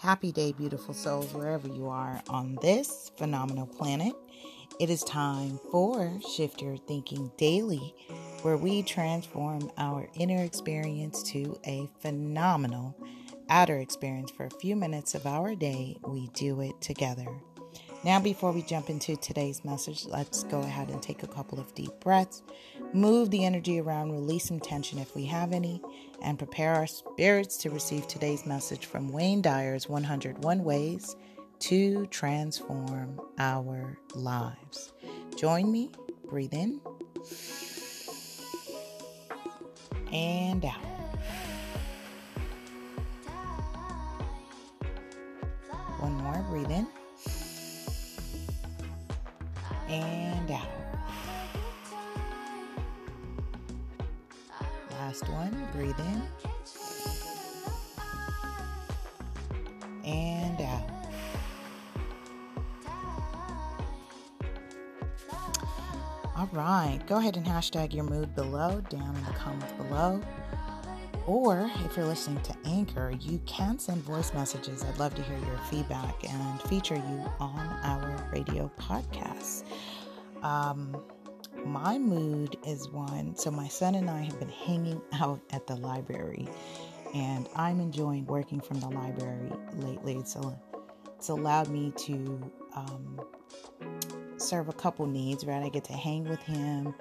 Happy day, beautiful souls, wherever you are on this phenomenal planet. It is time for Shift Your Thinking Daily, where we transform our inner experience to a phenomenal outer experience for a few minutes of our day. We do it together. Now, before we jump into today's message, let's go ahead and take a couple of deep breaths, move the energy around, release some tension if we have any, and prepare our spirits to receive today's message from Wayne Dyer's 101 Ways to Transform Our Lives. Join me, breathe in and out. One more, breathe in Last one, breathe in and out. All right, go ahead and hashtag your mood below, down in the comments below. Or if you're listening to Anchor, you can send voice messages. I'd love to hear your feedback and feature you on our radio podcast. Um, my mood is one. So, my son and I have been hanging out at the library, and I'm enjoying working from the library lately. It's, a, it's allowed me to um, serve a couple needs, right? I get to hang with him,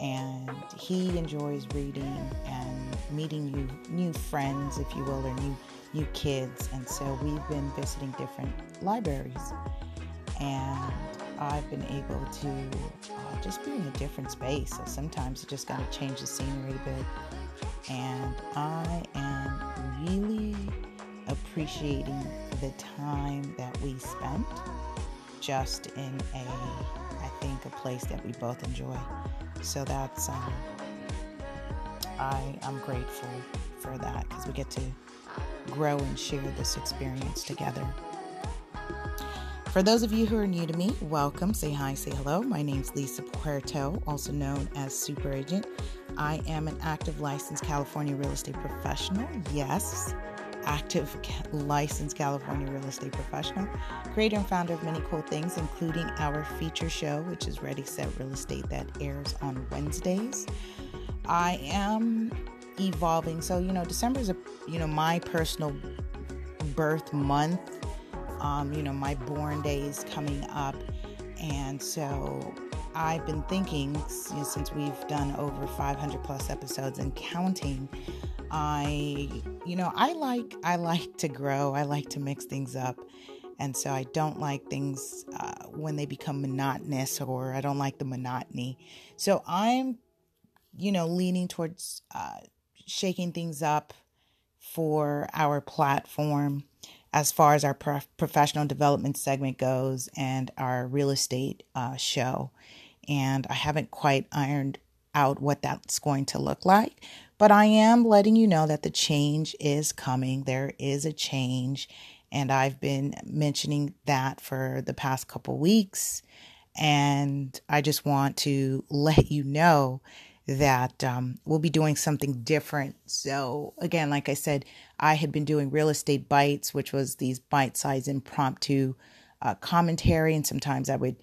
and he enjoys reading and meeting new new friends, if you will, or new new kids. And so we've been visiting different libraries, and I've been able to uh, just be in a different space. So sometimes you just got to change the scenery a bit. And I am really appreciating the time that we spent just in a, I think, a place that we both enjoy. So that's, um, I, I'm grateful for that because we get to grow and share this experience together. For those of you who are new to me, welcome. Say hi, say hello. My name is Lisa Puerto, also known as Super Agent. I am an active licensed California real estate professional. Yes, active licensed California real estate professional, creator and founder of many cool things, including our feature show, which is Ready Set Real Estate, that airs on Wednesdays. I am evolving. So, you know, December is a, you know, my personal birth month um, you know, my born day is coming up. And so I've been thinking you know, since we've done over 500 plus episodes and counting, I, you know, I like I like to grow. I like to mix things up, and so I don't like things uh, when they become monotonous, or I don't like the monotony. So I'm, you know, leaning towards uh, shaking things up for our platform as far as our prof- professional development segment goes and our real estate uh, show. And I haven't quite ironed out what that's going to look like, but I am letting you know that the change is coming. There is a change, and I've been mentioning that for the past couple weeks. And I just want to let you know that um, we'll be doing something different. So, again, like I said, I had been doing real estate bites, which was these bite sized impromptu uh, commentary, and sometimes I would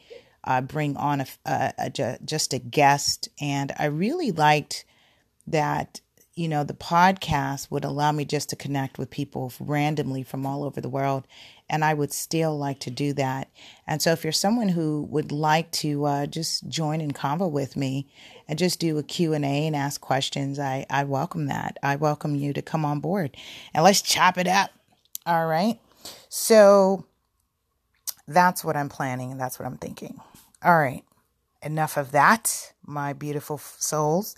uh, bring on a, a, a, just a guest. And I really liked that you know, the podcast would allow me just to connect with people randomly from all over the world. And I would still like to do that. And so if you're someone who would like to uh, just join in convo with me and just do a Q&A and ask questions, I, I welcome that. I welcome you to come on board and let's chop it up. All right. So that's what I'm planning and that's what I'm thinking. All right. Enough of that, my beautiful souls.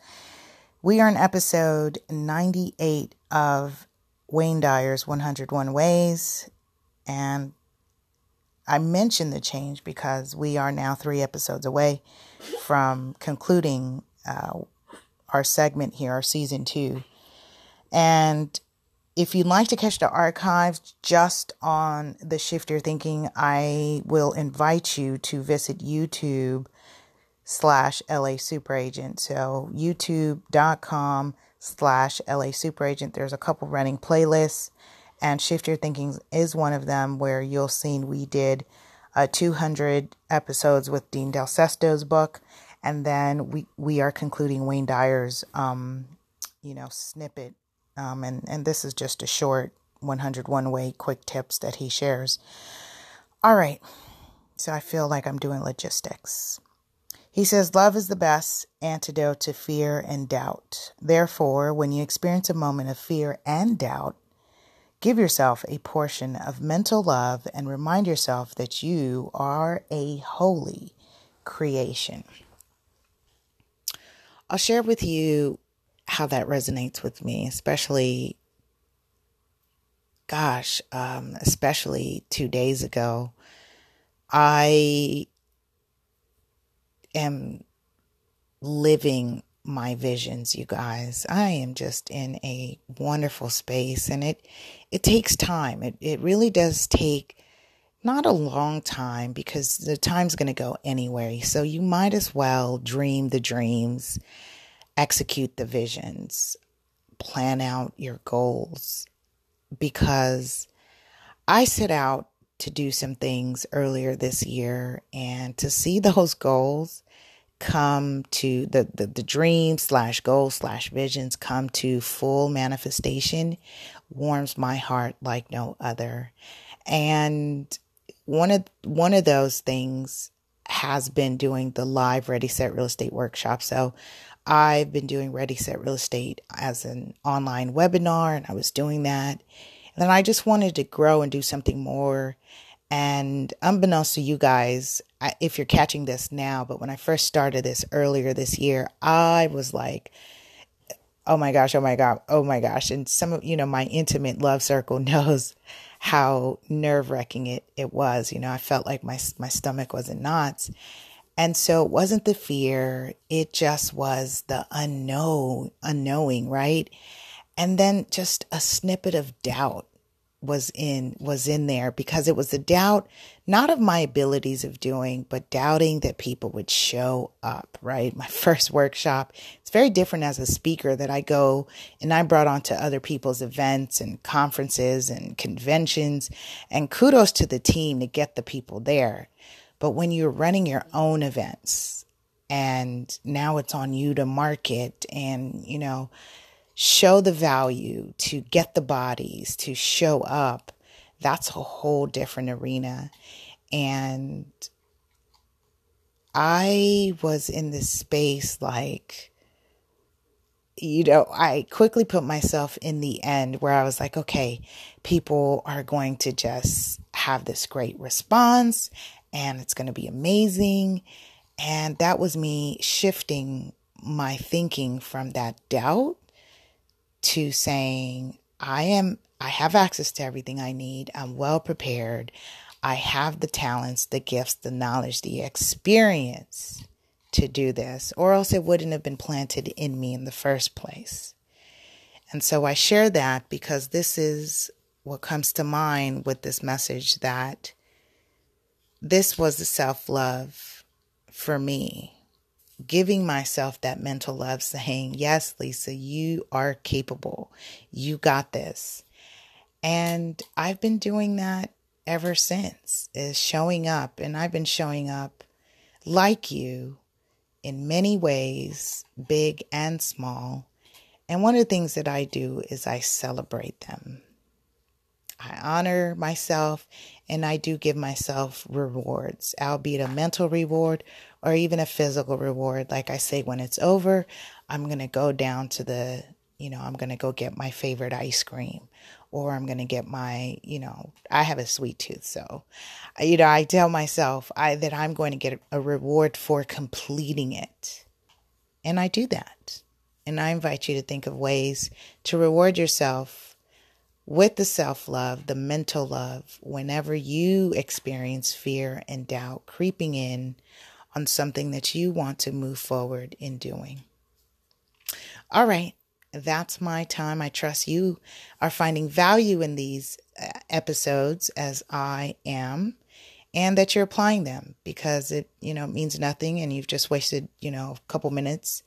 We are in episode 98 of Wayne Dyer's 101 Ways. And I mention the change because we are now three episodes away from concluding uh, our segment here, our season two. And if you'd like to catch the archives just on the Shift Your Thinking, I will invite you to visit YouTube slash LA Super Agent. So youtube.com slash LA Super Agent. There's a couple running playlists And Shift Your Thinking is one of them where you'll see we did uh, 200 episodes with Dean Del Sesto's book. And then we, we are concluding Wayne Dyer's, um, you know, snippet. Um, and, and this is just a short 101 way quick tips that he shares. All right. So I feel like I'm doing logistics. He says, Love is the best antidote to fear and doubt. Therefore, when you experience a moment of fear and doubt, give yourself a portion of mental love and remind yourself that you are a holy creation. I'll share with you how that resonates with me, especially, gosh, um, especially two days ago. I am living my visions you guys. I am just in a wonderful space and it it takes time. It it really does take not a long time because the time's going to go anyway. So you might as well dream the dreams execute the visions plan out your goals because i set out to do some things earlier this year and to see those goals come to the, the, the dreams slash goals slash visions come to full manifestation warms my heart like no other. And one of one of those things has been doing the live Ready Set Real Estate workshop. So I've been doing Ready Set Real Estate as an online webinar and I was doing that. And then I just wanted to grow and do something more and unbeknownst to you guys, if you're catching this now, but when I first started this earlier this year, I was like, oh my gosh, oh my God, oh my gosh. And some of, you know, my intimate love circle knows how nerve wracking it, it was. You know, I felt like my, my stomach was in knots. And so it wasn't the fear, it just was the unknown, unknowing, right? And then just a snippet of doubt was in was in there because it was a doubt not of my abilities of doing but doubting that people would show up right? My first workshop it's very different as a speaker that i go and i brought on to other people's events and conferences and conventions. And kudos to the team to get the people there. But when you're running your own events and now it's on you to market and you know show the value, to get the bodies, to show up, that's a whole different arena. And I was in this space like, you know, I quickly put myself in the end where I was like, okay, people are going to just have this great response and it's going to be amazing. And that was me shifting my thinking from that doubt to saying, I am, I have access to everything I need. I'm well prepared. I have the talents, the gifts, the knowledge, the experience to do this, or else it wouldn't have been planted in me in the first place. And so I share that because this is what comes to mind with this message that this was the self love for me giving myself that mental love, saying, Yes, Lisa, you are capable. You got this. And I've been doing that ever since, is showing up. And I've been showing up like you in many ways, big and small. And one of the things that I do is I celebrate them. I honor myself and I do give myself rewards, albeit a mental reward or even a physical reward. Like I say, when it's over, I'm going to go down to the, you know, I'm going to go get my favorite ice cream or I'm going to get my, you know, I have a sweet tooth. So, you know, I tell myself I, that I'm going to get a reward for completing it. And I do that. And I invite you to think of ways to reward yourself with the self love, the mental love, whenever you experience fear and doubt creeping in on something that you want to move forward in doing. All right, that's my time. I trust you are finding value in these uh, episodes as I am and that you're applying them because it, you know, means nothing and you've just wasted, you know, a couple minutes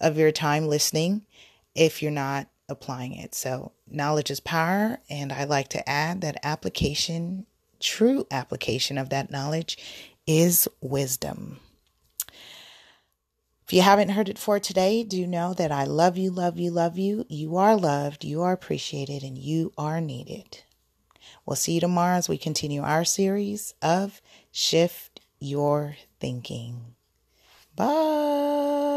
of your time listening if you're not applying it. So, knowledge is power. And I like to add that application, true application of that knowledge, is wisdom. If you haven't heard it for today, do know that I love you, love you, love you. You are loved, you are appreciated, and you are needed. We'll see you tomorrow as we continue our series of Shift Your Thinking. Bye.